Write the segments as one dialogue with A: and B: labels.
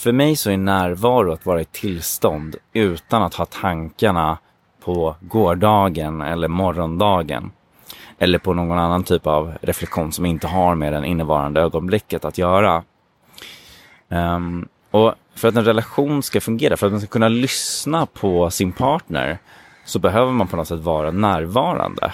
A: för mig så är närvaro att vara i tillstånd utan att ha tankarna på gårdagen eller morgondagen. Eller på någon annan typ av reflektion som inte har med den innevarande ögonblicket att göra. Um, och för att en relation ska fungera, för att man ska kunna lyssna på sin partner, så behöver man på något sätt vara närvarande.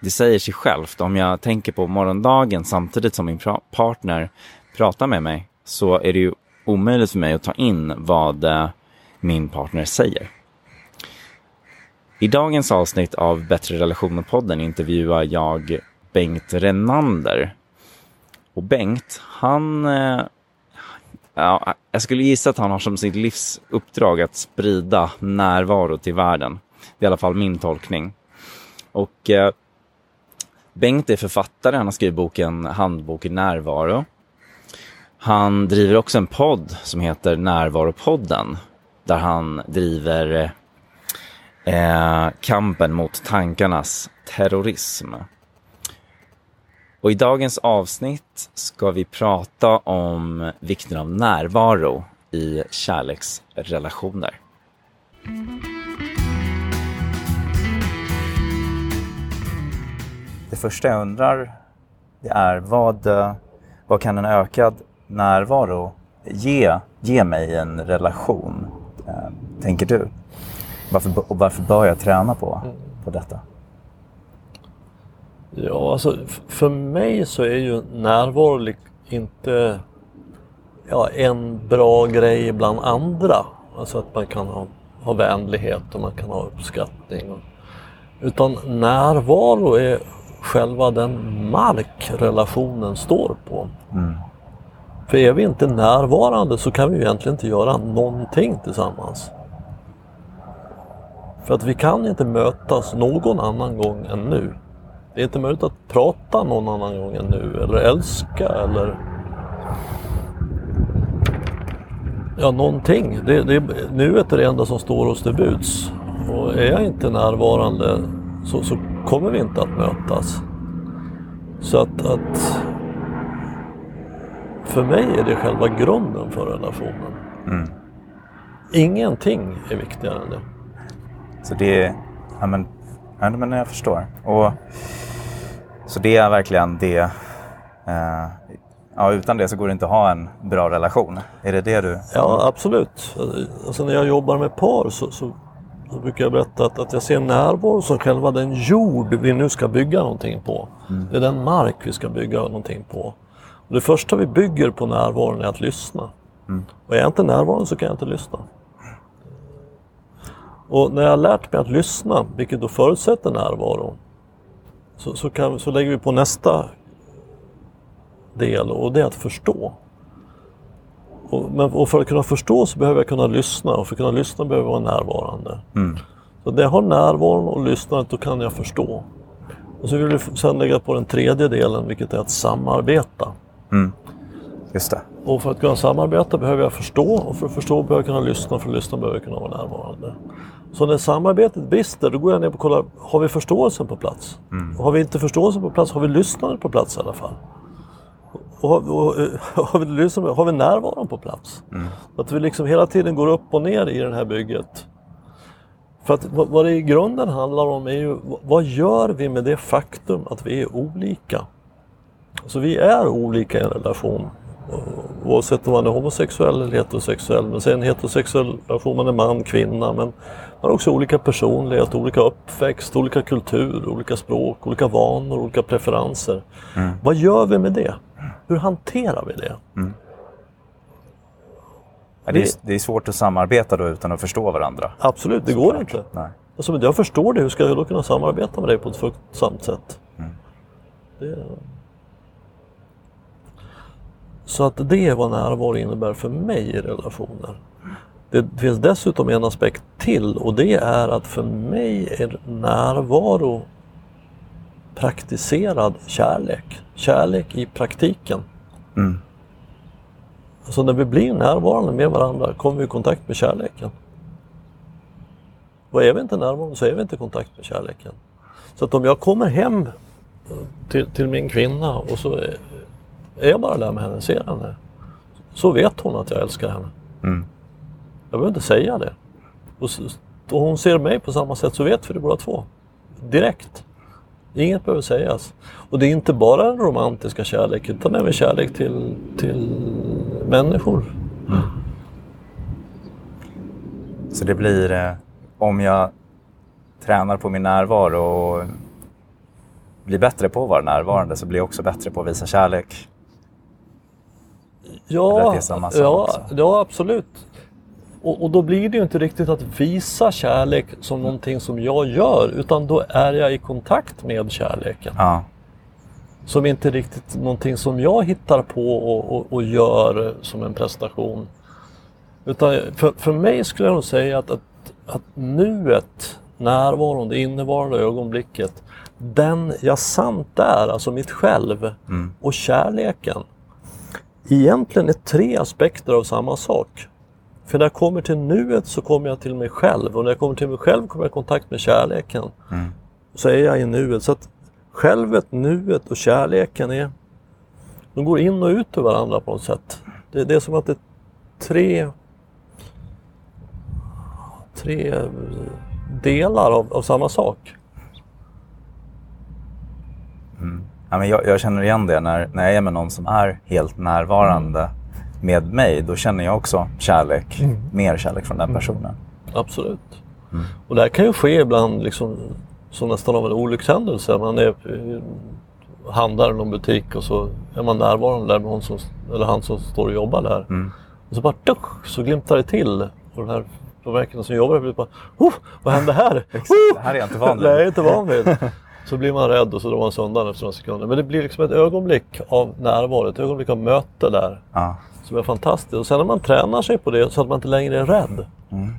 A: Det säger sig självt. Om jag tänker på morgondagen samtidigt som min partner pratar med mig, så är det ju omöjligt för mig att ta in vad eh, min partner säger. I dagens avsnitt av Bättre relationer-podden intervjuar jag Bengt Renander. Och Bengt, han... Eh, ja, jag skulle gissa att han har som sitt livsuppdrag att sprida närvaro till världen. Det är i alla fall min tolkning. Och eh, Bengt är författare, han har skrivit boken Handbok i närvaro. Han driver också en podd som heter Närvaropodden där han driver eh, kampen mot tankarnas terrorism. Och i dagens avsnitt ska vi prata om vikten av närvaro i kärleksrelationer. Det första jag undrar det är vad, eh, vad kan en ökad närvaro ge, ge mig en relation, eh, tänker du? Varför, och varför bör jag träna på, på detta?
B: Ja, alltså för mig så är ju närvaro inte ja, en bra grej bland andra. Alltså att man kan ha, ha vänlighet och man kan ha uppskattning. Och, utan närvaro är själva den mark relationen står på. Mm. För är vi inte närvarande så kan vi egentligen inte göra någonting tillsammans. För att vi kan inte mötas någon annan gång än nu. Det är inte möjligt att prata någon annan gång än nu eller älska eller ja, någonting. Det, det, nuet är det enda som står oss till buds. Och är jag inte närvarande så, så kommer vi inte att mötas. Så att, att för mig är det själva grunden för relationen. Mm. Ingenting är viktigare än det.
A: Så det är, ja men, ja, men jag förstår. Och, så det är verkligen det, eh, ja utan det så går det inte att ha en bra relation. Är det det du?
B: Ja absolut. Alltså när jag jobbar med par så, så, så brukar jag berätta att, att jag ser närvaro som själva den jord vi nu ska bygga någonting på. Mm. Det är den mark vi ska bygga någonting på. Och det första vi bygger på närvaron är att lyssna. Mm. Och är jag inte närvarande så kan jag inte lyssna. Och när jag har lärt mig att lyssna, vilket då förutsätter närvaro, så, så, kan, så lägger vi på nästa del och det är att förstå. Och, men, och för att kunna förstå så behöver jag kunna lyssna och för att kunna lyssna behöver jag vara närvarande. Mm. Så när jag har närvaron och lyssnandet då kan jag förstå. Och så vill vi sedan lägga på den tredje delen vilket är att samarbeta. Mm.
A: Just det.
B: Och för att kunna samarbeta behöver jag förstå och för att förstå behöver jag kunna lyssna och för att lyssna behöver jag kunna vara närvarande. Så när samarbetet brister då går jag ner och kollar, har vi förståelsen på plats? Mm. Har vi inte förståelsen på plats har vi lyssnandet på plats i alla fall. Och har, och, har, vi, lyssnat, har vi närvaron på plats? Mm. Att vi liksom hela tiden går upp och ner i det här bygget. För att vad det i grunden handlar om är ju, vad gör vi med det faktum att vi är olika? Så vi är olika i en relation. Oavsett om man är homosexuell eller heterosexuell. Men sen heterosexuell relation, man är man, kvinna. Men man har också olika personlighet, olika uppväxt, olika kultur, olika språk, olika vanor, olika preferenser. Mm. Vad gör vi med det? Hur hanterar vi det? Mm.
A: Ja, det, är, det, är, svårt att samarbeta då utan att förstå varandra.
B: Absolut, det går klart. inte. Nej. Alltså, jag förstår det, hur ska jag då kunna samarbeta med dig på ett fruktsamt sätt? Mm. Det, så att det är vad närvaro innebär för mig i relationer. Det finns dessutom en aspekt till och det är att för mig är närvaro praktiserad kärlek. Kärlek i praktiken. Mm. Så när vi blir närvarande med varandra kommer vi i kontakt med kärleken. Och är vi inte närvarande så är vi inte i kontakt med kärleken. Så att om jag kommer hem till, till min kvinna och så är jag bara där med henne, ser henne. så vet hon att jag älskar henne.
A: Mm.
B: Jag behöver inte säga det. Och, och hon ser mig på samma sätt så vet vi det båda två. Direkt. Inget behöver sägas. Och det är inte bara den romantiska kärleken utan även kärlek till, till människor.
A: Så det blir, eh, om jag tränar på min närvaro och blir bättre på att vara närvarande så blir jag också bättre på att visa kärlek.
B: Ja, ja, ja absolut. Och, och då blir det ju inte riktigt att visa kärlek som någonting som jag gör utan då är jag i kontakt med kärleken.
A: Ja,
B: Som inte riktigt någonting som jag hittar på och, och, och gör som en prestation. Utan för, för mig skulle jag nog säga att, att, att nuet, närvaron, det innevarande ögonblicket, den jag sant är, alltså mitt själv och kärleken, egentligen är tre aspekter av samma sak. För när jag kommer till nuet så kommer jag till mig själv och när jag kommer till mig själv kommer jag i kontakt med kärleken. Så är jag i nuet. Så att självet, nuet och kärleken är... De går in och ut ur varandra på något sätt. Det, det är som att det är tre... Tre delar av, av samma sak.
A: Ja men jag, jag känner igen det när, när jag är med någon som är helt närvarande med mig. Då känner jag också kärlek, mer kärlek från den personen.
B: Absolut. Och det här kan ju ske ibland liksom, som nästan av en olyckshändelse. Man är, eh, handlar i någon butik och så är man närvarande där med hon som, eller han som står och jobbar där. Och så bara dusch, så glimtar det till. Och den här de verkarna som jobbar där blir bara oh, vad hände här?
A: Det här är jag inte van vid.
B: Nej, jag är inte van vid. Så blir man rädd och så drar man sig undan efter några sekunder. Men det blir liksom ett ögonblick av närvaro, ett ögonblick av möte där
A: Ja.
B: som är fantastiskt. Och sen när man tränar sig på det så att man inte längre är rädd.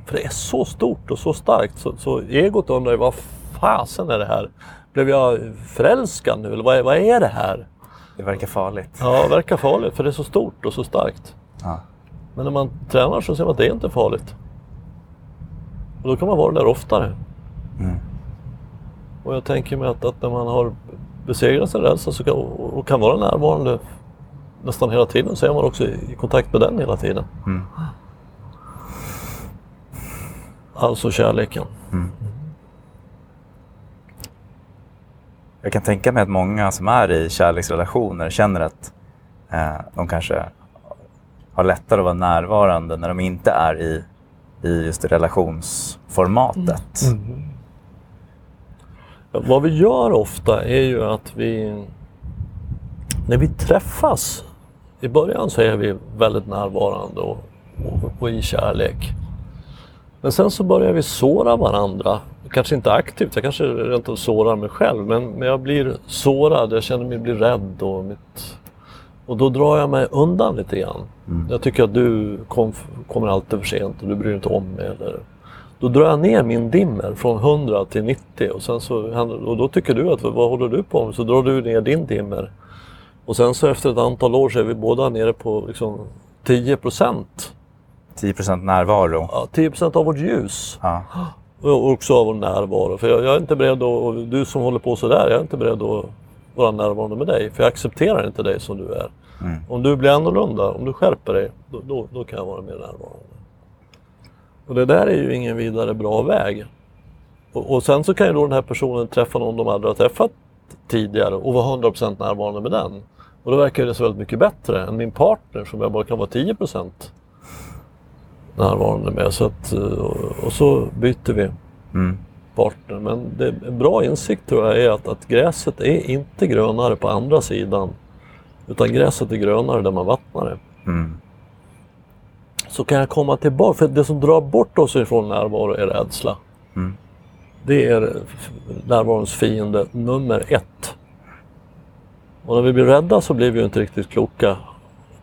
B: För det är så stort och så starkt så, så egot undrar ju vad fasen är det här? Blev jag förälskad nu eller vad är, vad är det här?
A: Det verkar farligt.
B: Ja, det verkar farligt för det är så stort och så starkt.
A: Ja.
B: Men när man tränar så ser man att det är inte farligt. Och då kan man vara där oftare. Och jag tänker mig att, att när man har besegrat sin rädsla så kan, och kan vara närvarande nästan hela tiden så är man också i kontakt med den hela tiden. Alltså kärleken.
A: Jag kan tänka mig att många som är i kärleksrelationer känner att eh, de kanske har lättare att vara närvarande när de inte är i, i just relationsformatet.
B: Ja, Vad vi gör ofta är ju att vi, när vi träffas, i början så är vi väldigt närvarande och, och, och i kärlek. Men sen så börjar vi såra varandra. Kanske inte aktivt, jag kanske rent av sårar mig själv, men, men jag blir sårad, jag känner mig bli rädd och, mitt, och då drar jag mig undan lite grann. Jag tycker att du kom, kommer alltid för sent och du bryr dig inte om mig. Eller, då drar jag ner min dimmer från 100 till 90 och, sen så, och då tycker du att vad håller du på med? Så drar du ner din dimmer. Och sen så efter ett antal år så är vi båda nere på liksom 10 procent.
A: 10% närvaro.
B: Ja, 10 procent av vårt ljus.
A: Ja.
B: Och också av vår närvaro. För jag, jag är inte beredd att, och du som håller på sådär, jag är inte beredd att vara närvarande med dig. För jag accepterar inte dig som du är. Om du blir annorlunda, om du skärper dig, då, då, då kan jag vara mer närvarande. Och det där är ju ingen vidare bra väg. Och, och sen så kan ju då den här personen träffa någon de aldrig har träffat tidigare och vara 100% närvarande med den. Och då verkar det så väldigt mycket bättre än min partner som jag bara kan vara 10% närvarande med. Så att, eh, och, och så byter vi
A: Mm.
B: partner. Men det, en bra insikt tror jag är att, att gräset är inte grönare på andra sidan. Utan gräset är grönare där man vattnar det.
A: Mm.
B: Så kan jag komma tillbaka. För det som drar bort oss ifrån närvaro är rädsla.
A: Mm.
B: Det är närvarons fiende nummer ett. Och när vi blir rädda så blir vi ju inte riktigt kloka.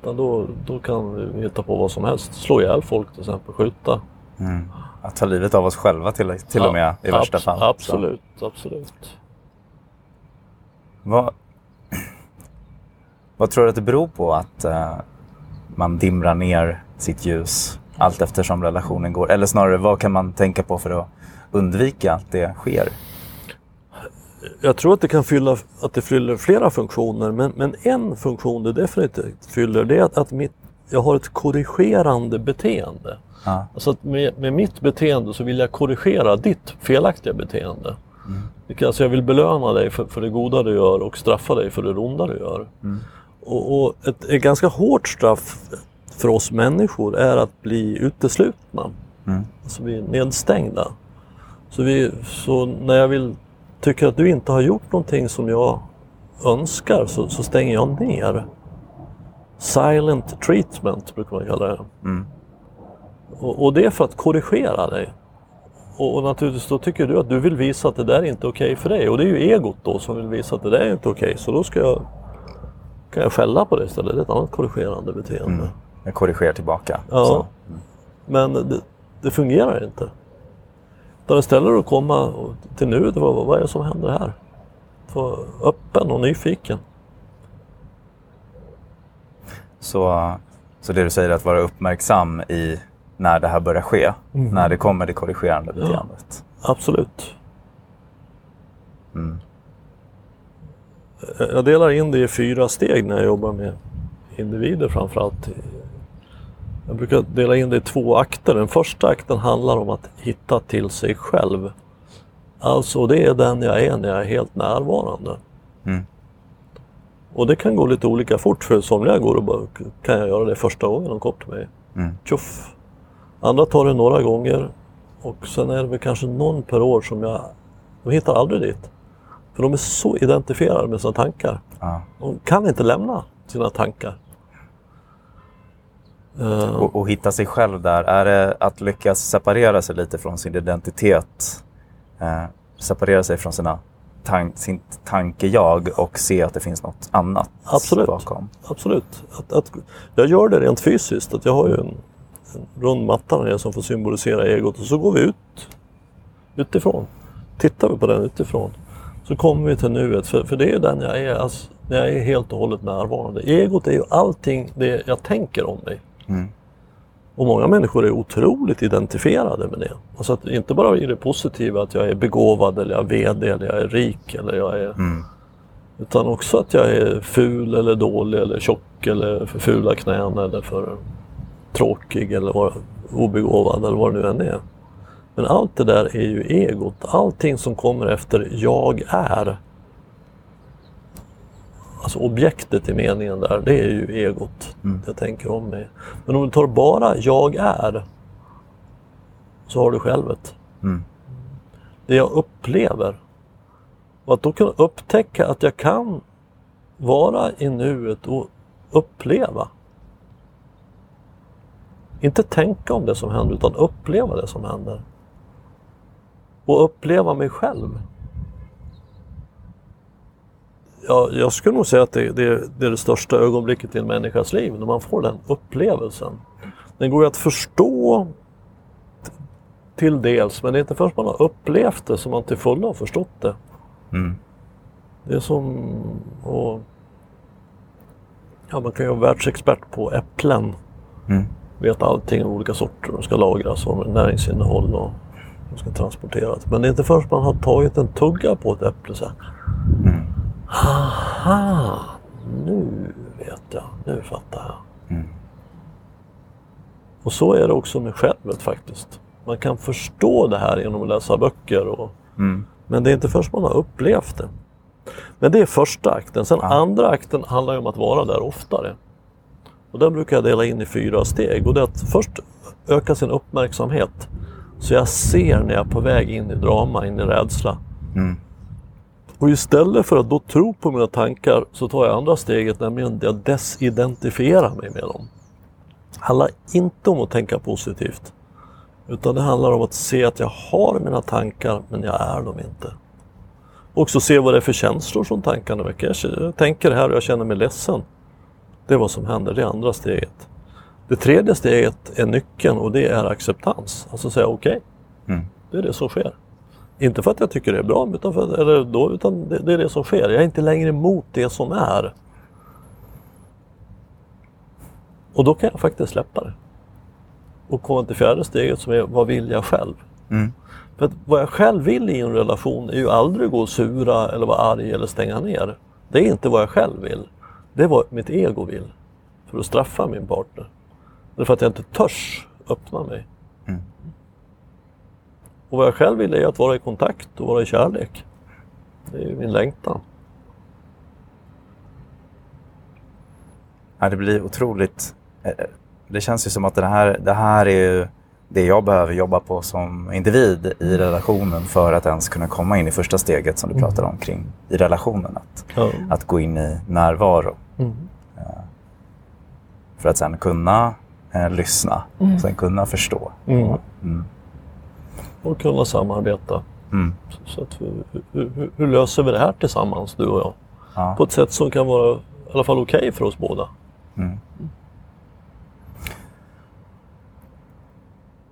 B: Utan då, då kan vi hitta på vad som helst. Slå ihjäl folk till exempel, skjuta.
A: Mm. Att ta livet av oss själva till, till och med i värsta
B: abs-
A: fall. Så.
B: Absolut, absolut.
A: Vad, vad tror du att det beror på att eh, man dimrar ner sitt ljus allt eftersom relationen går? Eller snarare, vad kan man tänka på för att undvika att det sker?
B: Jag tror att det kan fylla, att det fyller flera funktioner men, men en funktion det definitivt fyller det är att, att mitt jag har ett korrigerande beteende.
A: Ja.
B: Alltså att med, med mitt beteende så vill jag korrigera ditt felaktiga beteende. Mm. Alltså jag vill belöna dig för, för det goda du gör och straffa dig för det onda du gör. Och, och ett, ett ganska hårt straff för oss människor är att bli uteslutna.
A: Mm.
B: Alltså vi är nedstängda. Så, vi, så när jag vill, tycker att du inte har gjort någonting som jag önskar så, så stänger jag ner. Silent treatment brukar man kalla det.
A: Mm.
B: Och, och det är för att korrigera dig. Och, och naturligtvis då tycker du att du vill visa att det där är inte okej för dig. Och det är ju egot då som vill visa att det där är inte okej. Så då ska jag, kan jag skälla på det istället. Det är ett annat korrigerande beteende.
A: Jag korrigerar tillbaka.
B: Ja.
A: Så.
B: Men det, det fungerar inte. Utan istället att komma till nuet, vad, vad är det som händer här? Vara öppen och nyfiken.
A: Så, så det du säger är att vara uppmärksam i när det här börjar ske.
B: Mm.
A: När det kommer det korrigerande beteendet.
B: Absolut.
A: Mm.
B: Jag delar in det i fyra steg när jag jobbar med individer framförallt. Jag brukar dela in det i två akter. Den första akten handlar om att hitta till sig själv. Alltså det är den jag är när jag är helt närvarande.
A: Mm.
B: Och det kan gå lite olika fort för somliga går och bara, kan jag göra det första gången de kommer till mig.
A: Mm.
B: Tjoff! Andra tar det några gånger och sen är det väl kanske någon per år som jag, de hittar aldrig dit. För de är så identifierade med sina tankar.
A: Ja.
B: De kan inte lämna sina tankar. Eh,
A: Och, och hitta sig själv där. Är det att lyckas separera sig lite från sin identitet? Eh, separera sig från sina tan- sin tanke-jag och se att det finns något annat
B: Absolut.
A: bakom.
B: Absolut. Att, att, jag gör det rent fysiskt. Att jag har ju en, en rund matta där som får symbolisera egot och så går vi ut utifrån. Tittar vi på den utifrån så kommer vi till nuet. För, för det är ju den jag är, alltså, när jag är helt och hållet närvarande. Egot är ju allting det jag tänker om mig.
A: Mm.
B: Och många människor är otroligt identifierade med det. Alltså att inte bara i det positiva att jag är begåvad eller jag är VD eller jag är rik eller jag är
A: Mm.
B: utan också att jag är ful eller dålig eller tjock eller för fula knän eller för tråkig eller obegåvad eller vad det nu än är. Men allt det där är ju egot. Allting som kommer efter jag är. Alltså objektet i meningen där, det är ju egot. Jag tänker om mig. Men om du tar bara jag är så har du självet.
A: Mm.
B: Det jag upplever. Och att då kunna upptäcka att jag kan vara i nuet och uppleva. Inte tänka om det som händer utan uppleva det som händer. Och uppleva mig själv. Ja, jag skulle nog säga att det, det, det är det största ögonblicket i en människas liv, när man får den upplevelsen. Den går ju att förstå till dels, men det är inte först man har upplevt det som man till fullo har förstått det.
A: Mm.
B: Det är som att... Ja, man kan ju vara världsexpert på äpplen.
A: Mm.
B: Vet allting om olika sorter, de ska lagras och näringsinnehåll och de ska transporteras. Men det är inte först man har tagit en tugga på ett äpple så här.
A: Mm.
B: Aha, nu vet jag, nu fattar jag.
A: Mm.
B: Och så är det också med självet faktiskt. Man kan förstå det här genom att läsa böcker och
A: Mm.
B: Men det är inte först man har upplevt det. Men det är första akten. Sen
A: Ja.
B: andra akten handlar ju om att vara där oftare. Och den brukar jag dela in i fyra steg. Och det är att först öka sin uppmärksamhet. Så jag ser när jag är på väg in i drama, in i rädsla.
A: Mm.
B: Och istället för att då tro på mina tankar så tar jag andra steget, nämligen att jag desidentifierar mig med dem. Det handlar inte om att tänka positivt. Utan det handlar om att se att jag har mina tankar, men jag är dem inte. Också se vad det är för känslor som tankarna väcker. Jag jag tänker här och jag känner mig ledsen. Det är vad som händer, det är andra steget. Det tredje steget är nyckeln och det är acceptans. Alltså säga okej,
A: Mm.
B: det är det som sker. Inte för att jag tycker det är bra, utan, för, eller då, utan det, det är det som sker. Jag är inte längre emot det som är. Och då kan jag faktiskt släppa det. Och komma till fjärde steget som är, vad vill jag själv?
A: Mm.
B: För att vad jag själv vill i en relation är ju aldrig gå och sura eller vara arg eller stänga ner. Det är inte vad jag själv vill. Det är vad mitt ego vill. För att straffa min partner. Eller för att jag inte törs öppna mig.
A: Mm.
B: Och vad jag själv vill är att vara i kontakt och vara i kärlek. Det är ju min längtan.
A: Ja, det blir otroligt... eh, Det känns ju som att det här, det här är ju det jag behöver jobba på som individ i relationen för att ens kunna komma in i första steget som du pratar om kring i relationen. Att,
B: Ja.
A: att gå in i närvaro.
B: Mm.
A: För att sen kunna eh, lyssna, sen kunna förstå.
B: Mm.
A: Mm.
B: Och kunna samarbeta.
A: Mm.
B: Så att vi, hur, hur, löser vi det här tillsammans, du och jag?
A: Ja.
B: På ett sätt som kan vara i alla fall okej för oss båda.
A: Mm.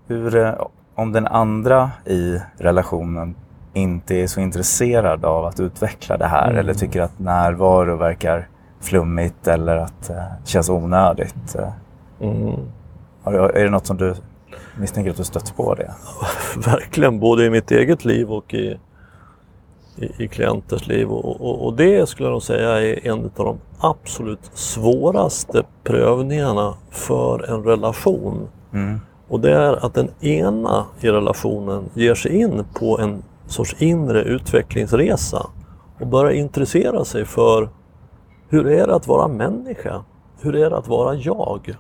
A: Hur, eh, om den andra i relationen inte är så intresserad av att utveckla det här
B: Mm.
A: eller tycker att närvaro verkar flummigt eller att det känns onödigt. eh,
B: Mm.
A: Är det något som du misstänker att du stött på det?
B: Verkligen, både i mitt eget liv och i, i, i klienters liv. Och, och, och det skulle jag nog säga är en av de absolut svåraste prövningarna för en relation.
A: Mm.
B: Och det är att den ena i relationen ger sig in på en sorts inre utvecklingsresa och börjar intressera sig för hur är det att vara människa? Hur är det att vara jag?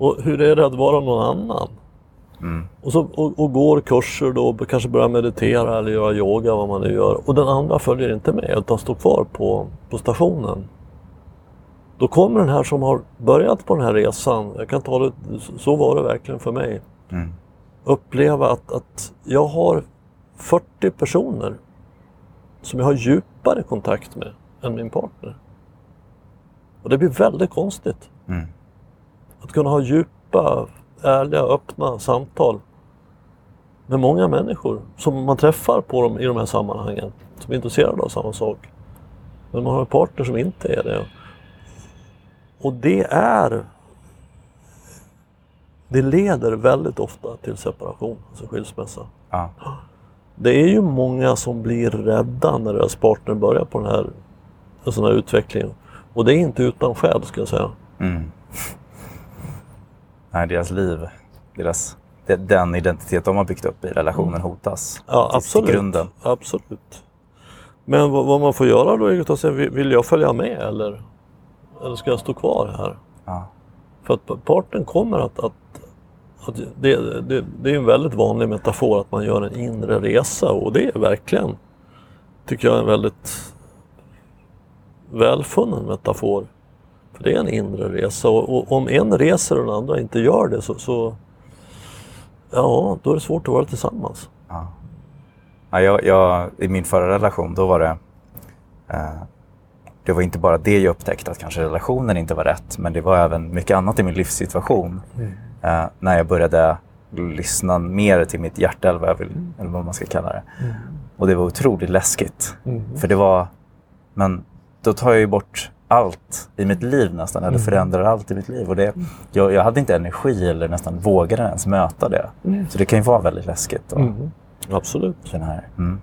B: Och hur är det att vara någon annan?
A: Mm.
B: Och, så, och, och går kurser då, kanske börjar meditera eller göra yoga, vad man nu gör. Och den andra följer inte med utan står kvar på, på stationen. Då kommer den här som har börjat på den här resan, jag kan ta det, så var det verkligen för mig,
A: Mm.
B: uppleva att, att jag har 40 personer som jag har djupare kontakt med än min partner. Och det blir väldigt konstigt.
A: Mm.
B: Att kunna ha djupa, ärliga, öppna samtal med många människor som man träffar på dem i de här sammanhangen. Som är intresserade av samma sak. Men man har en partner som inte är det. Och det är... Det leder väldigt ofta till separation, alltså skilsmässa.
A: Ja.
B: Det är ju många som blir rädda när deras partner börjar på den här, en sån här utveckling. Och det är inte utan skäl, ska jag säga.
A: Mm. Nej, deras liv, deras, de- den identitet de har byggt upp i relationen hotas.
B: Ja,
A: till-
B: absolut.
A: Till grunden.
B: absolut. Men vad, vad man får göra då är att säga, vill vill jag följa med eller, eller ska jag stå kvar här?
A: Ja.
B: För att partnern kommer att... att, att det, det, det är en väldigt vanlig metafor att man gör en inre resa och det är verkligen, tycker jag, en väldigt välfunnen metafor. För det är en inre resa och, om en reser och den andra inte gör det så, så ja, då är det svårt att vara tillsammans.
A: Ja, jag, jag, I min förra relation, då var det... Eh, det var inte bara det jag upptäckte, att kanske relationen inte var rätt, men det var även mycket annat i min livssituation. Eh, när jag började lyssna mer till mitt hjärta, eller vad, jag vill, eller vad man ska kalla det. Och det var otroligt läskigt. För det var... Men då tar jag ju bort allt i mitt liv nästan, eller förändrar allt i mitt liv. Och det, jag, jag hade inte energi eller nästan vågade ens möta det. Så det kan ju vara väldigt läskigt. Och,
B: Absolut.
A: den här. Mm.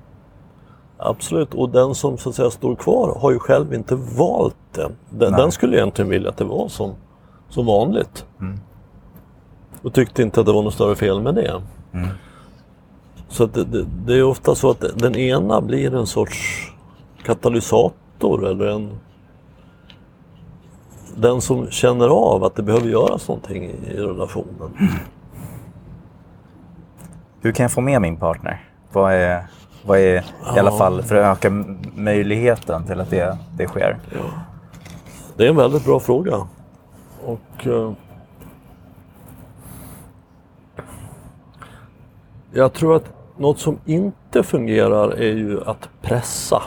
B: Absolut, och den som så att säga står kvar har ju själv inte valt det. Den, den skulle egentligen vilja att det var som, som vanligt.
A: Mm.
B: Och tyckte inte att det var något större fel med det.
A: Mm.
B: Så det, det, det är ofta så att den ena blir en sorts katalysator eller en den som känner av att det behöver göras någonting i relationen.
A: Hur kan jag få med min partner? Vad är, vad är i alla fall för att öka möjligheten till att det, det sker?
B: Det är en väldigt bra fråga. Och eh, Jag tror att något som inte fungerar är ju att pressa.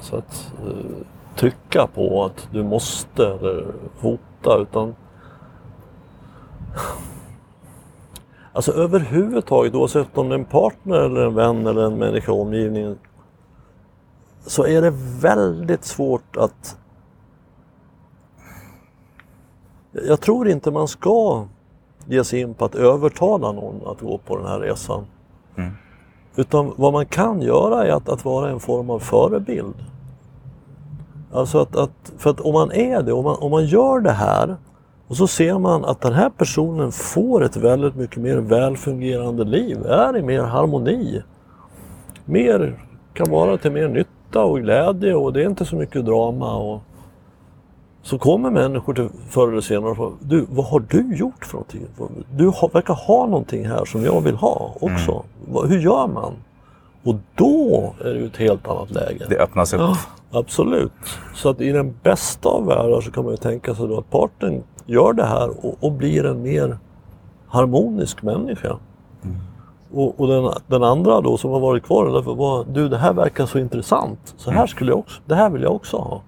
B: Så att eh, trycka på att du måste eller hota utan Alltså överhuvudtaget oavsett om det är en partner eller en vän eller en människa i omgivningen så är det väldigt svårt att jag tror inte man ska ge sig in på att övertala någon att gå på den här resan.
A: Mm.
B: Utan vad man kan göra är att, att vara en form av förebild. Alltså att, att, för att om man är det, om man, om man gör det här Och så ser man att den här personen får ett väldigt mycket mer välfungerande liv, är i mer harmoni. Mer kan vara till mer nytta och glädje och det är inte så mycket drama. Och så kommer människor till förr eller senare och frågar, du vad har du gjort för någonting? Du har, verkar ha någonting här som jag vill ha också. Mm. Hur gör man? Och då är det ju ett helt annat läge.
A: Det öppnas upp.
B: Ja, absolut. Så att i den bästa av världar så kan man ju tänka sig då att partnern gör det här och, och blir en mer harmonisk människa. Mm. Och, och den, den, andra då som har varit kvar, därför var, du det här verkar så intressant. Så här mm. skulle jag också, det här vill jag också ha.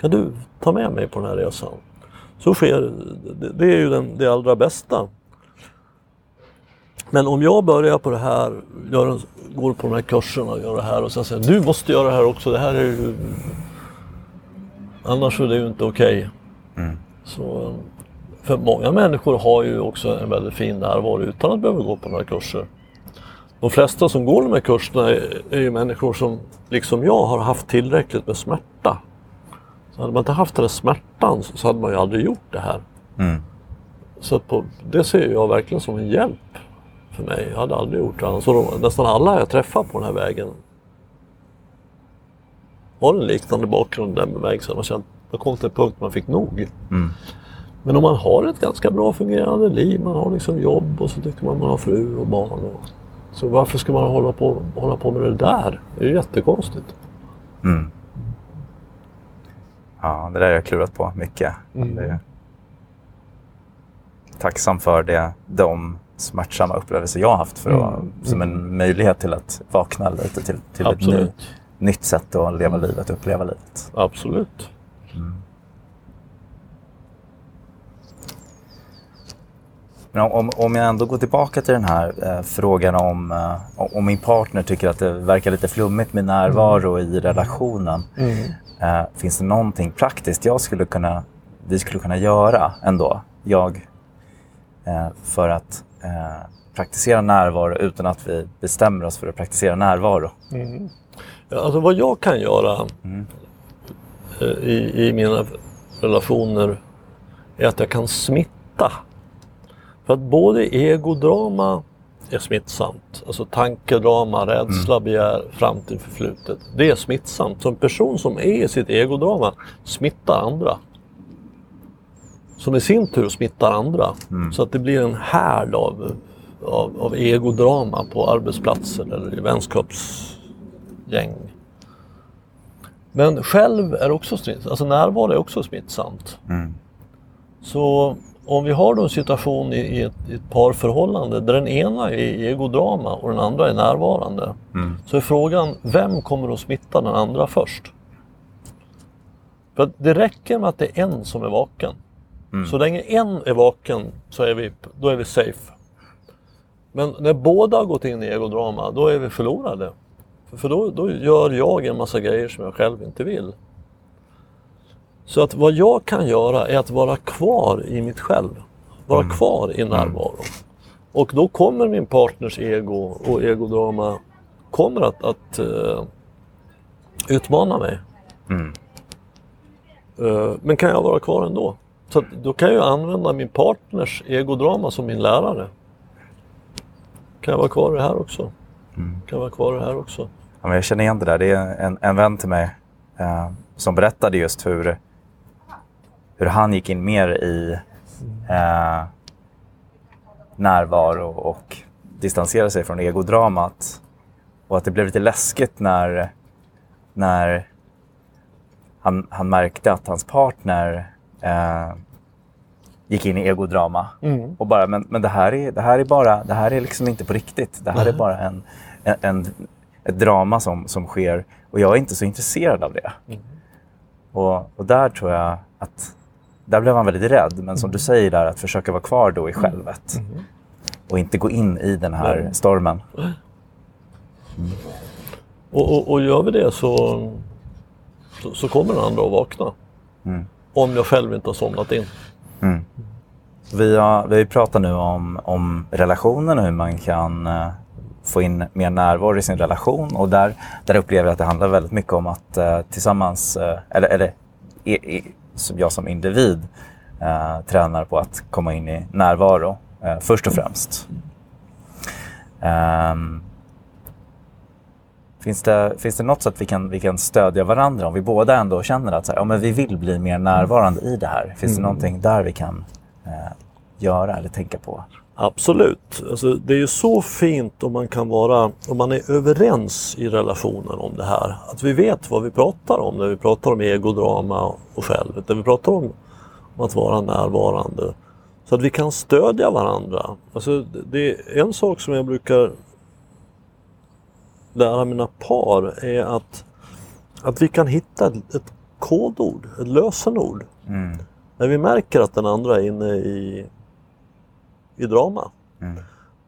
B: Kan du ta med mig på den här resan? Så sker, det, det är ju den, det allra bästa. Men om jag börjar på det här, gör, går på de här kurserna och gör det här och sen säger du måste göra det här också, det här är ju... Annars är det ju inte okej. Okay. Mm. för många människor har ju också en väldigt fin närvaro utan att behöva gå på några kurser. De flesta som går de här kurserna är, är ju människor som, liksom jag, har haft tillräckligt med smärta. Så hade man inte haft den här smärtan så hade man ju aldrig gjort det här. Mm. Så på, det ser jag verkligen som en hjälp för mig. Jag hade aldrig gjort det. Så de, nästan alla jag träffar på den här vägen har en liknande bakgrund den bemärkelsen. Man kände att det kom till en punkt man fick nog. Mm. Men om man har ett ganska bra fungerande liv, man har liksom jobb och så tycker man man har fru och barn. Och, så varför ska man hålla på, hålla på med det där? Det är ju jättekonstigt. Mm.
A: Ja, det där har jag klurat på mycket. Mm. Är tacksam för det, de smärtsamma upplevelser jag har haft för att, mm. som en möjlighet till att vakna lite till, till ett ny, nytt sätt att leva livet, uppleva livet.
B: Absolut. Mm.
A: Men om, om jag ändå går tillbaka till den här eh, frågan om, eh, om min partner tycker att det verkar lite flummigt med närvaro mm. i relationen. Mm. Eh, finns det någonting praktiskt jag skulle kunna, vi skulle kunna göra ändå, jag, eh, för att eh, praktisera närvaro utan att vi bestämmer oss för att praktisera närvaro?
B: Mm. Ja, alltså vad jag kan göra mm. eh, i, i mina relationer är att jag kan smitta. För att både egodrama är smittsamt. Alltså tankedrama, rädsla, mm. begär, framtid, förflutet. Det är smittsamt. Så en person som är i sitt egodrama smittar andra som i sin tur smittar andra. Mm. Så att det blir en härd av, av, av egodrama på arbetsplatser eller i vänskapsgäng. Men själv är också smittsamt, alltså närvaro är också smittsamt. Mm. Så om vi har då en situation i, i, ett, i ett parförhållande där den ena är egodrama och den andra är närvarande. Mm. Så är frågan, vem kommer att smitta den andra först? För det räcker med att det är en som är vaken. Mm. Så länge en är vaken så är vi, då är vi safe. Men när båda har gått in i egodrama, då är vi förlorade. För då, då gör jag en massa grejer som jag själv inte vill. Så att vad jag kan göra är att vara kvar i mitt själv. Vara mm. kvar i närvaro. Mm. Och då kommer min partners ego och egodrama kommer att, att uh, utmana mig. Mm. Uh, men kan jag vara kvar ändå? Så då kan jag använda min partners egodrama som min lärare. Kan jag vara kvar i det här också? Mm. Kan jag vara kvar i det här också?
A: Ja, men jag känner igen det där. Det är en, en vän till mig eh, som berättade just hur, hur han gick in mer i eh, närvaro och distanserade sig från egodramat. Och att det blev lite läskigt när, när han, han märkte att hans partner eh, gick in i egodrama. Mm. Och bara, men, men det, här är, det här är bara, det här är liksom inte på riktigt. Det här mm. är bara en, en, en, ett drama som, som sker och jag är inte så intresserad av det. Mm. Och, och där tror jag att, där blev han väldigt rädd. Men som du mm. säger där, att försöka vara kvar då i mm. självet. Mm. Och inte gå in i den här stormen.
B: Och, och, och, gör vi det så, så, så kommer den andra att vakna. Om jag själv inte har somnat in. Mm.
A: Vi, har, vi pratar nu om, om relationen och hur man kan eh, få in mer närvaro i sin relation. Och där, där upplever jag att det handlar väldigt mycket om att uh, tillsammans, uh, eller, eller i, i, som jag som individ, uh, tränar på att komma in i närvaro först och främst. Um, finns, det, finns det något sätt vi kan, vi kan stödja varandra om vi båda ändå känner att så här, ja, men vi vill bli mer närvarande i det här? Finns det någonting där vi kan eh, göra eller tänka på?
B: Absolut. Alltså, det är ju så fint om man kan vara, om man är överens i relationen om det här. Att vi vet vad vi pratar om när vi pratar om egodrama och självet. När vi pratar om, om att vara närvarande. Så att vi kan stödja varandra. Alltså, det är en sak som jag brukar lära mina par är att, att vi kan hitta ett, kodord, ett lösenord.
A: Mm.
B: När vi märker att den andra är inne i, i drama.
A: Mm.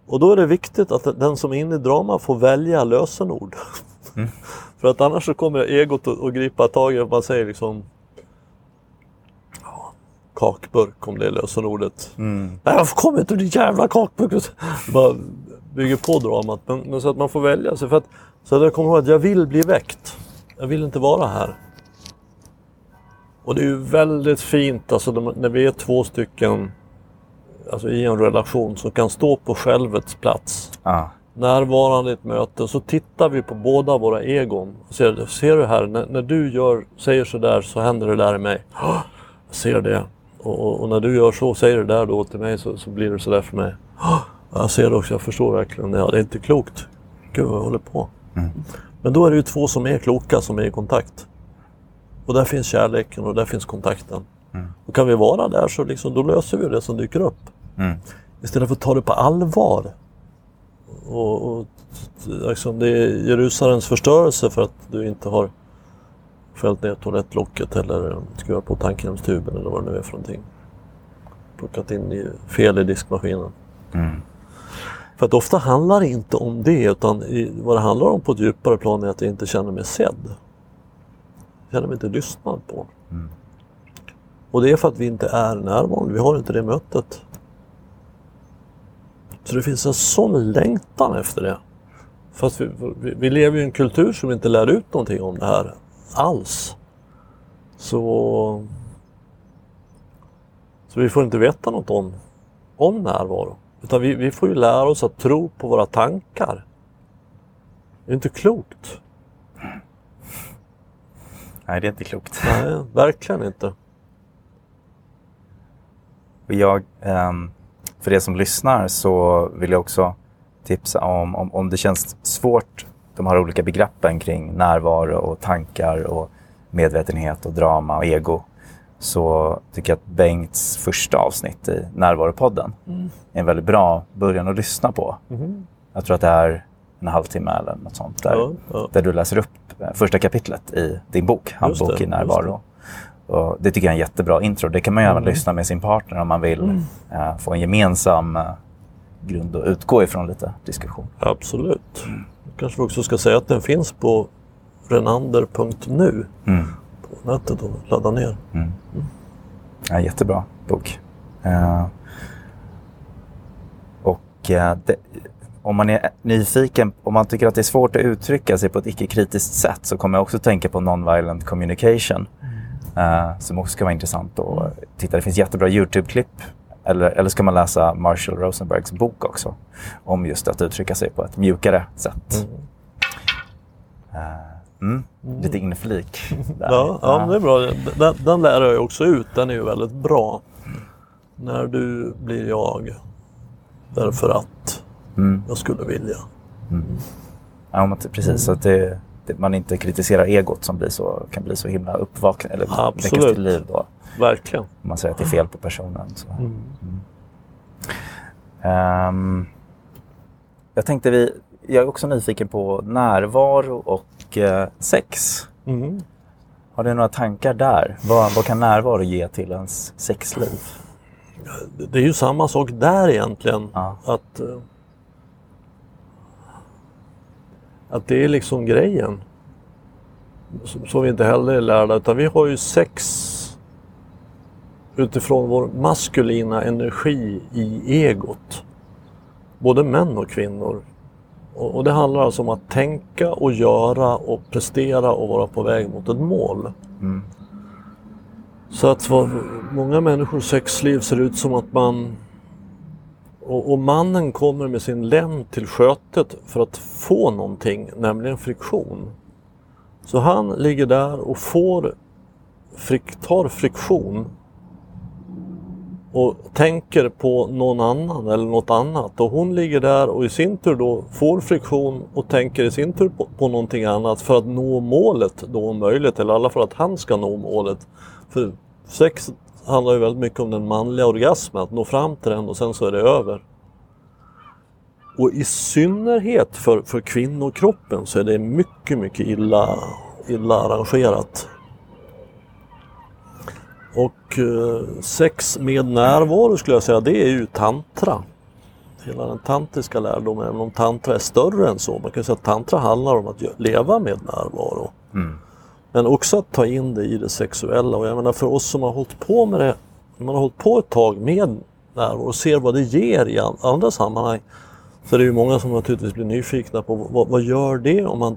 B: Och då är det viktigt att den som är inne i drama får välja lösenord.
A: Mm.
B: För att annars så kommer egot att, gripa tag i, man säger liksom ja, kakburk om det är lösenordet.
A: Mm.
B: Nej, jag kommer inte ur din jävla kakburk. Bara bygger på dramat. Men, men, så att man får välja sig. För att, så att jag kommer ihåg att jag vill bli väckt. Jag vill inte vara här. Och det är ju väldigt fint alltså, när vi är två stycken alltså, i en relation som kan stå på självets plats.
A: Ah.
B: Närvarande i ett möte. Så tittar vi på båda våra egon. Och ser, ser du här, när, när du gör, säger sådär så händer det där i mig. Jag ser det. Och, och, och, när du gör så, säger det där då till mig så, så blir det sådär för mig. Jag ser det också, jag förstår verkligen det. Ja, det är inte klokt. Gud vad jag håller på.
A: Mm.
B: Men då är det ju två som är kloka som är i kontakt. Och där finns kärleken och där finns kontakten.
A: Mm.
B: Och kan vi vara där så liksom, då löser vi det som dyker upp.
A: Mm.
B: Istället för att ta det på allvar. Och, och liksom, det är Jerusalems förstörelse för att du inte har fällt ner toalettlocket eller skruvat på tandkrämstuben eller vad det nu är för någonting. Plockat in fel i diskmaskinen.
A: Mm.
B: För att ofta handlar det inte om det utan vad det handlar om på ett djupare plan är att jag inte känner mig sedd. Jag känner mig inte lyssnad på.
A: Mm.
B: Och det är för att vi inte är närvarande, vi har inte det mötet. Så det finns en sån längtan efter det. Fast vi, vi, vi lever i en kultur som inte lär ut någonting om det här alls. Så, så vi får inte veta något om, om närvaro. Utan vi, vi får ju lära oss att tro på våra tankar. Det är inte klokt.
A: Nej, det är inte klokt.
B: Nej, verkligen inte.
A: Och jag, ehm, för er som lyssnar så vill jag också tipsa om, om, om det känns svårt, de här olika begreppen kring närvaro och tankar och medvetenhet och drama och ego så tycker jag att Bengts första avsnitt i Närvaropodden
B: Mm.
A: är en väldigt bra början att lyssna på.
B: Mhm.
A: Jag tror att det är en halvtimme eller något sånt där,
B: Ja, ja.
A: där du läser upp eh, första kapitlet i din bok, Handbok
B: det,
A: i närvaro. Och det tycker jag är en jättebra intro. Det kan man ju även
B: Mm.
A: lyssna med sin partner om man vill eh, få en gemensam eh, grund att utgå ifrån lite diskussion.
B: Absolut. Kanske vi också ska säga att den finns på renander.nu
A: Mm.
B: Nätet och ladda ner.
A: Ja, jättebra bok. Eh, och eh, det, om man är nyfiken, om man tycker att det är svårt att uttrycka sig på ett icke-kritiskt sätt så kommer jag också tänka på non-violent communication. eh, som också ska vara intressant att titta. Det finns jättebra YouTube-klipp. Eller, eller ska man läsa Marshall Rosenbergs bok också om just att uttrycka sig på ett mjukare sätt. Eh, mm. Lite inflik. där.
B: Ja, ja, det är bra. Den, den lär jag också ut. Den är ju väldigt bra. När du blir jag. Därför att
A: Mm.
B: jag skulle vilja.
A: Ja, men precis. Så att det, det, man inte kritiserar egot som blir så, kan bli så himla uppvaknande eller väckas
B: Absolut.
A: till liv då.
B: Verkligen.
A: Om man säger att det är fel på personen. Mm. Ehm, jag tänkte vi, jag är också nyfiken på närvaro och sex.
B: Mm.
A: Har du några tankar där? Vad, vad kan närvaro ge till ens sexliv?
B: Det är ju samma sak där egentligen.
A: Ja.
B: Att, eh, att det är liksom grejen. Som, som vi inte heller är lärda. Utan vi har ju sex utifrån vår maskulina energi i egot. Både män och kvinnor. Och, och det handlar alltså om att tänka och göra och prestera och vara på väg mot ett mål.
A: Mm.
B: Så att för många människors sexliv ser ut som att man och, och, mannen kommer med sin lem till skötet för att få någonting, nämligen friktion. Så han ligger där och får, frik, tar friktion och tänker på någon annan eller något annat. Och hon ligger där och i sin tur då får friktion och tänker i sin tur på, på någonting annat för att nå målet då om möjligt. Eller i alla fall att han ska nå målet. För sex handlar ju väldigt mycket om den manliga orgasmen, att nå fram till den och sen så är det över. Och i synnerhet för, för kvinnokroppen så är det mycket, mycket illa, illa arrangerat. Och eh, sex med närvaro skulle jag säga, det är ju tantra. Hela den tantriska lärdomen, även om tantra är större än så. Man kan säga att tantra handlar om att leva med närvaro. Mm. Men också att ta in det i det sexuella. Och jag menar för oss som har hållit på med det, man har hållit på ett tag med närvaro och ser vad det ger i andra sammanhang. Så det är ju många som naturligtvis blir nyfikna på vad, vad gör det om man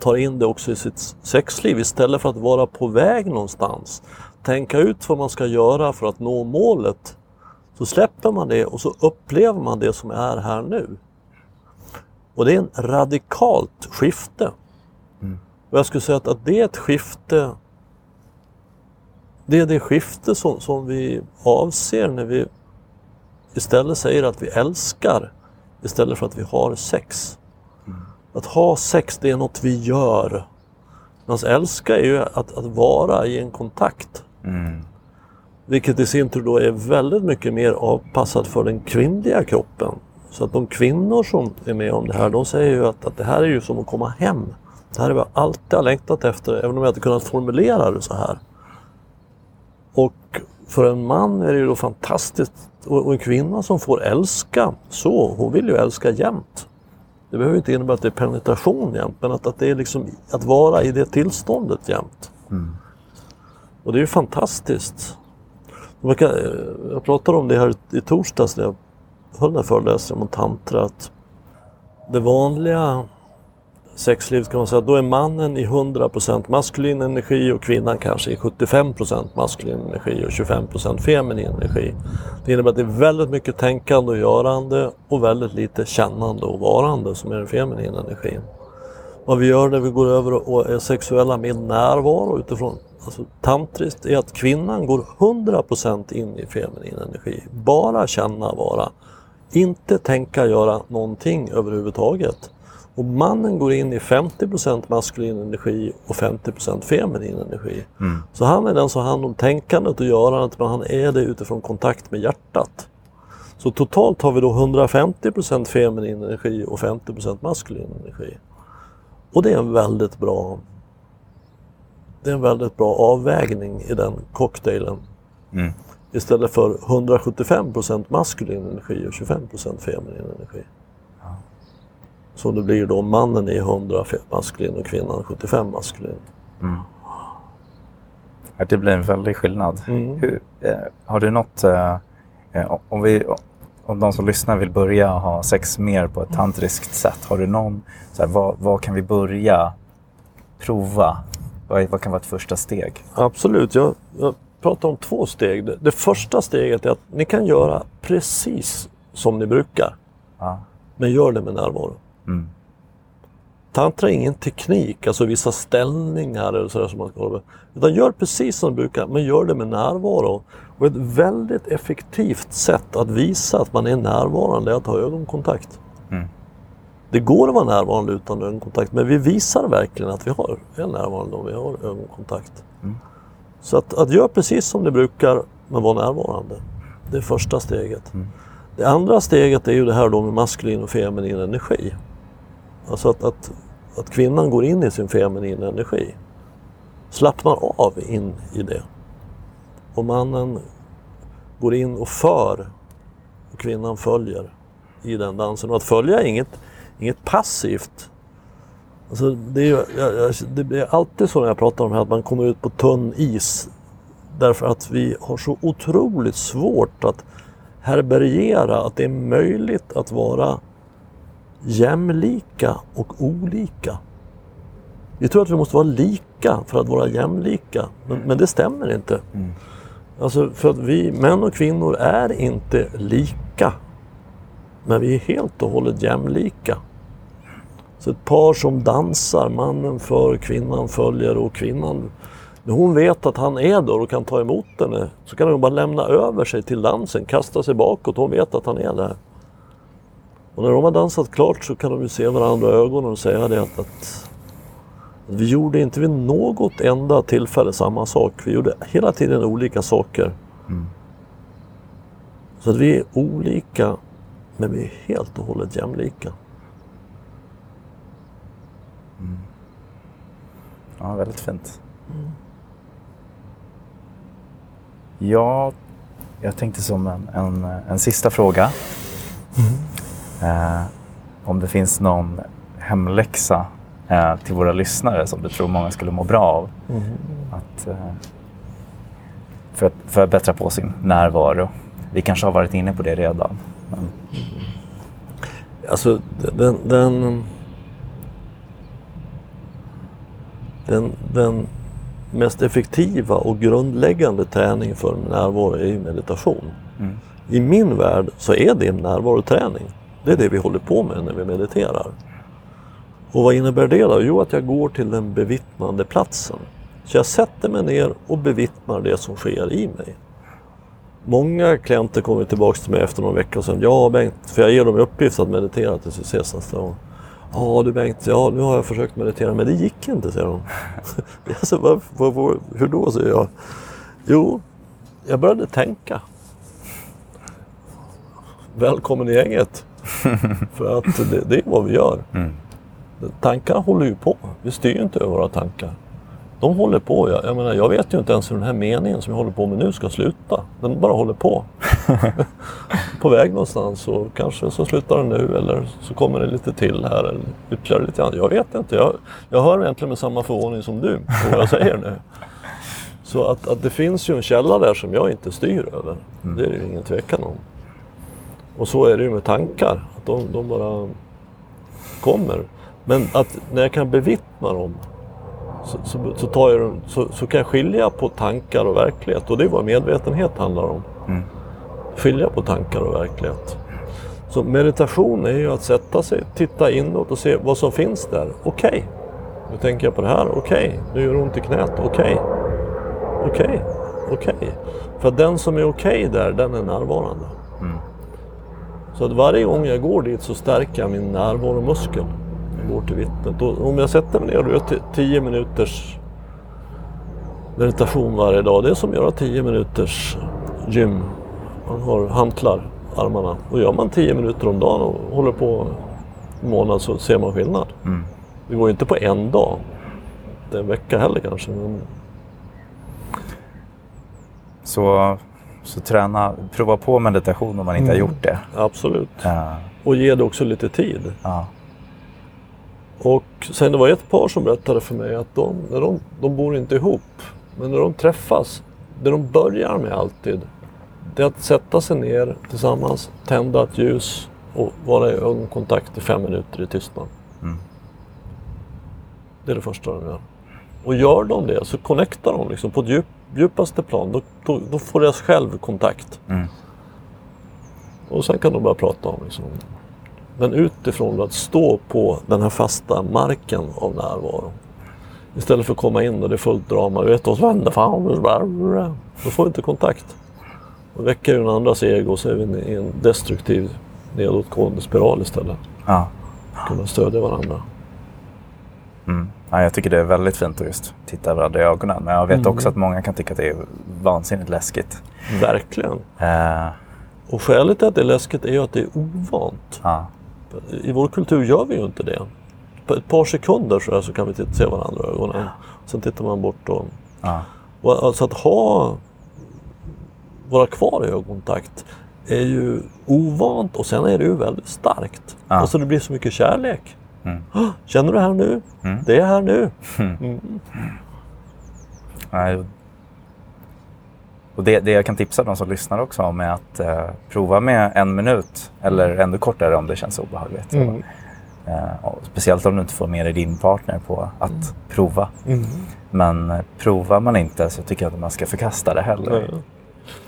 B: tar in det också i sitt sexliv istället för att vara på väg någonstans. Tänka ut vad man ska göra för att nå målet. Så släpper man det och så upplever man det som är här nu. Och det är en radikalt skifte. Mm. Och jag skulle säga att, att det är ett skifte det är det skifte som, som vi avser när vi istället säger att vi älskar istället för att vi har sex. Mm. Att ha sex, det är något vi gör. Men att älska är ju att, att vara i en kontakt. Mm. Vilket i sin tur då är väldigt mycket mer avpassat för den kvinnliga kroppen. Så att de kvinnor som är med om det här, de säger ju att, att det här är ju som att komma hem. Det här är vad jag alltid har längtat efter, även om jag inte kunnat formulera det så här. Och för en man är det ju då fantastiskt och en kvinna som får älska så, hon vill ju älska jämt. Det behöver inte innebära att det är penetration jämt, men att, att det är liksom att vara i det tillståndet jämt. Mm. Och det är ju fantastiskt. Eh, jag pratade om det här i torsdags när jag höll den här föreläsningen om tantra. Att det vanliga sexlivet kan man säga, då är mannen i 100% maskulin energi och kvinnan kanske i 75% maskulin energi och 25% feminin energi. Det innebär att det är väldigt mycket tänkande och görande och väldigt lite kännande och varande som är den feminina energin. Vad vi gör när vi går över och är sexuella med närvaro utifrån alltså, tantriskt är att kvinnan går 100% in i feminin energi. Bara känna, vara. Inte tänka, göra någonting överhuvudtaget. Och mannen går in i 50% maskulin energi och 50% feminin energi. Mm. Så han är den som har hand om tänkandet och görandet men han är det utifrån kontakt med hjärtat. Så totalt har vi då 150% feminin energi och 50% maskulin energi. Och det är en väldigt bra det är en väldigt bra avvägning i den cocktailen. Mm. Istället för 175% maskulin energi och 25% feminin energi. Så det blir då mannen är 100 maskulin och kvinnan 75 maskulin. Mm.
A: Det blir en väldig skillnad. Mm. Hur, eh, har du något, eh, eh, om, vi, om de som lyssnar vill börja ha sex mer på ett tantriskt sätt, har du någon, så här, vad, vad kan vi börja prova? Vad, kan vara ett första steg?
B: Absolut, jag, jag pratar om två steg. Det, det, första steget är att ni kan göra precis som ni brukar. Ja. Men gör det med närvaro. Mm. Tantra är ingen teknik, alltså vissa ställningar eller sådär som man ska hålla Utan gör precis som du brukar, men gör det med närvaro. Och ett väldigt effektivt sätt att visa att man är närvarande är att ha ögonkontakt. Mm. Det går att vara närvarande utan ögonkontakt, men vi visar verkligen att vi har, är närvarande om vi har ögonkontakt. Mm. Så att, att göra precis som du brukar, men vara närvarande. Det är första steget. Mm. Det andra steget är ju det här då med maskulin och feminin energi. Alltså att, att, att kvinnan går in i sin feminina energi. Slappnar av in i det. Och mannen går in och för och kvinnan följer i den dansen. Och att följa är inget, inget passivt. Alltså det, är, det är alltid så när jag pratar om det här att man kommer ut på tunn is. Därför att vi har så otroligt svårt att härbärgera att det är möjligt att vara jämlika och olika. Vi tror att vi måste vara lika för att vara jämlika. Men, men det stämmer inte. Alltså för att vi män och kvinnor är inte lika. Men vi är helt och hållet jämlika. Så ett par som dansar, mannen för, kvinnan följer och kvinnan när hon vet att han är där och kan ta emot henne så kan hon bara lämna över sig till dansen, kasta sig bakåt. Hon vet att han är där. Och när de har dansat klart så kan de ju se varandra i ögonen och säga det att, att vi gjorde inte vid något enda tillfälle samma sak. Vi gjorde hela tiden olika saker. Så att vi är olika, men vi är helt och hållet jämlika.
A: Ja, väldigt fint. Ja, jag tänkte som en, en, en sista fråga. Eh, om det finns någon hemläxa eh, till våra lyssnare som du tror många skulle må bra av. Att, eh, för, att, för att bättra på sin närvaro. Vi kanske har varit inne på det redan. Men,
B: Alltså den, den, den, den mest effektiva och grundläggande träning för närvaro är ju meditation. I min värld så är det en närvaroträning. Det är det vi håller på med när vi mediterar. Och vad innebär det då? Jo, att jag går till den bevittnande platsen. Så jag sätter mig ner och bevittnar det som sker i mig. Många klienter kommer tillbaka till mig efter någon vecka och säger Ja Bengt, för jag ger dem i uppgift att meditera tills vi ses nästa gång. Ja du Bengt, ja nu har jag försökt meditera men det gick inte säger jag säger, vad, vad, vad, hur då säger jag. Jo, jag började tänka. Välkommen i gänget. för att det, det är vad vi gör. Tankar håller ju på. Vi styr inte över våra tankar. De håller på. Jag, jag, menar, jag vet ju inte ens hur den här meningen som jag håller på med nu ska sluta. Den bara håller på. på väg någonstans och kanske så slutar den nu eller så kommer det lite till här eller ytterligare lite grann. Jag vet inte. Jag, jag hör egentligen med samma förvåning som du på vad jag säger nu. Så att, att det finns ju en källa där som jag inte styr över. Det är det ju ingen tvekan om. Och så är det ju med tankar. Att de, de bara kommer. Men att när jag kan bevittna dem så, så, så, tar jag, så, så kan jag skilja på tankar och verklighet. Och det är vad medvetenhet handlar om. Skilja på tankar och verklighet. Så meditation är ju att sätta sig, titta inåt och se vad som finns där. Okej, nu tänker jag på det här. Okej, nu gör det ont i knät. Okej, okej, okej. För den som är okej där, den är närvarande. Så att varje gång jag går dit så stärker jag min närvaromuskel. Går till vittnet. Och om jag sätter mig ner och gör t- 10 minuters meditation varje dag. Det är som att göra 10 minuters gym. Man har hantlar, armarna. Och gör man 10 minuter om dagen och håller på en månad så ser man skillnad. Det går ju inte på en dag. Det är en vecka heller kanske. Men
A: så, så träna, prova på meditation om man inte har gjort det.
B: absolut.
A: Eh,
B: Och ge det också lite tid.
A: ja.
B: Och sen det var ett par som berättade för mig att de, när de, de bor inte ihop, men när de träffas, det de börjar med alltid, det är att sätta sig ner tillsammans, tända ett ljus och vara i ögonkontakt i fem minuter i tystnad. Det är det första de gör. Och gör de det så connectar de liksom på djup, djupaste plan. Då, då, då får deras självkontakt. Och sen kan de börja prata om liksom, men utifrån att stå på den här fasta marken av närvaro. Istället för att komma in och det är fullt drama. Du vet vad som händer? Fan, Då får vi inte kontakt. Då väcker den andras ego och så är vi i en destruktiv nedåtgående spiral istället.
A: Ja.
B: Kunna stödja varandra.
A: Ja, jag tycker det är väldigt fint att just titta varandra i ögonen. Men jag vet också att många kan tycka att det är vansinnigt läskigt.
B: Verkligen.
A: Eh,
B: Och skälet till att det är läskigt är ju att det är ovant.
A: ja.
B: I vår kultur gör vi ju inte det. På ett par sekunder så, så kan vi se varandra i ögonen. Sen tittar man bort och
A: Ja.
B: Och alltså att ha, vara kvar i ögonkontakt är ju ovant och sen är det ju väldigt starkt.
A: Ja.
B: Alltså det blir så mycket kärlek. "Ah, Känner du det här nu? Det är här nu.
A: Nej. Och det, det jag kan tipsa de som lyssnar också om är att eh, prova med en minut eller ännu kortare om det känns obehagligt.
B: Mm.
A: Eh, och speciellt om du inte får med dig din partner på att prova. Men eh, provar man inte så tycker jag inte man ska förkasta det heller.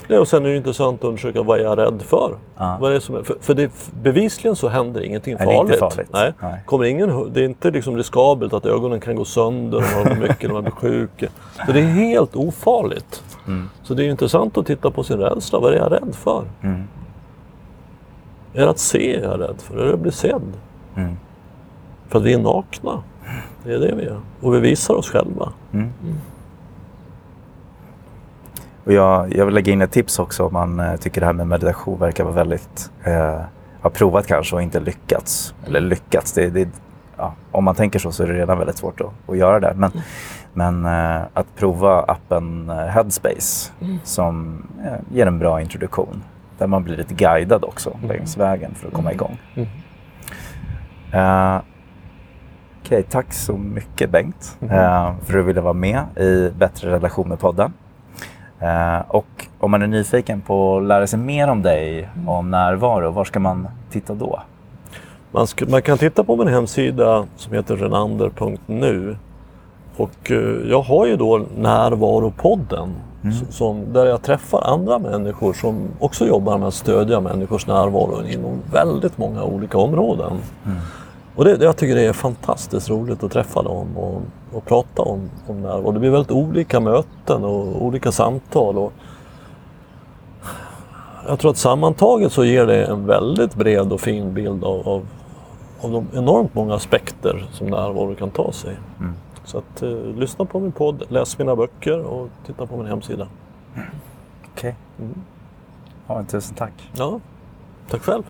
B: Nej. Och sen är det intressant att undersöka vad jag är rädd för.
A: Ja.
B: Vad är det som är, för för det, bevisligen så händer ingenting
A: Nej, det är
B: farligt.
A: inte farligt.
B: Nej.
A: Nej.
B: Kommer ingen, det är inte liksom riskabelt att ögonen kan gå sönder om man mycket när man blir sjuk. Så det är helt ofarligt.
A: Mm.
B: Så det är intressant att titta på sin rädsla. Vad är jag rädd för?
A: Mm.
B: Är det att se jag är rädd för? Är det att bli sedd?
A: Mm.
B: För att vi är nakna. Det är det vi är. Och vi visar oss själva.
A: Och jag, jag vill lägga in ett tips också om man eh, tycker det här med meditation verkar vara väldigt... Eh, har provat kanske och inte lyckats. Eller lyckats. Det, det, ja, om man tänker så så är det redan väldigt svårt att, att göra det. Men, men eh, att prova appen eh, Headspace som eh, ger en bra introduktion. Där man blir lite guidad också längs vägen för att komma igång. Eh, Okej, tack så mycket Bengt eh, för att du ville vara med i Bättre relationer-podden. Eh, och om man är nyfiken på att lära sig mer om dig, om närvaro, var ska man titta då?
B: Man, sk- man kan titta på min hemsida som heter renander.nu. Och eh, jag har ju då Närvaropodden. s- Som, där jag träffar andra människor som också jobbar med att stödja människors närvaro inom väldigt många olika områden. Och det, det- jag tycker det är fantastiskt roligt att träffa dem och, och prata om, om närvaro. Det blir väldigt olika möten och olika samtal. Och jag tror att sammantaget så ger det en väldigt bred och fin bild av, av, av de enormt många aspekter som närvaro kan ta sig. Så att, eh, lyssna på min podd, läs mina böcker och titta på min hemsida.
A: Okej. Ja, tusen tack.
B: Ja, tack själv.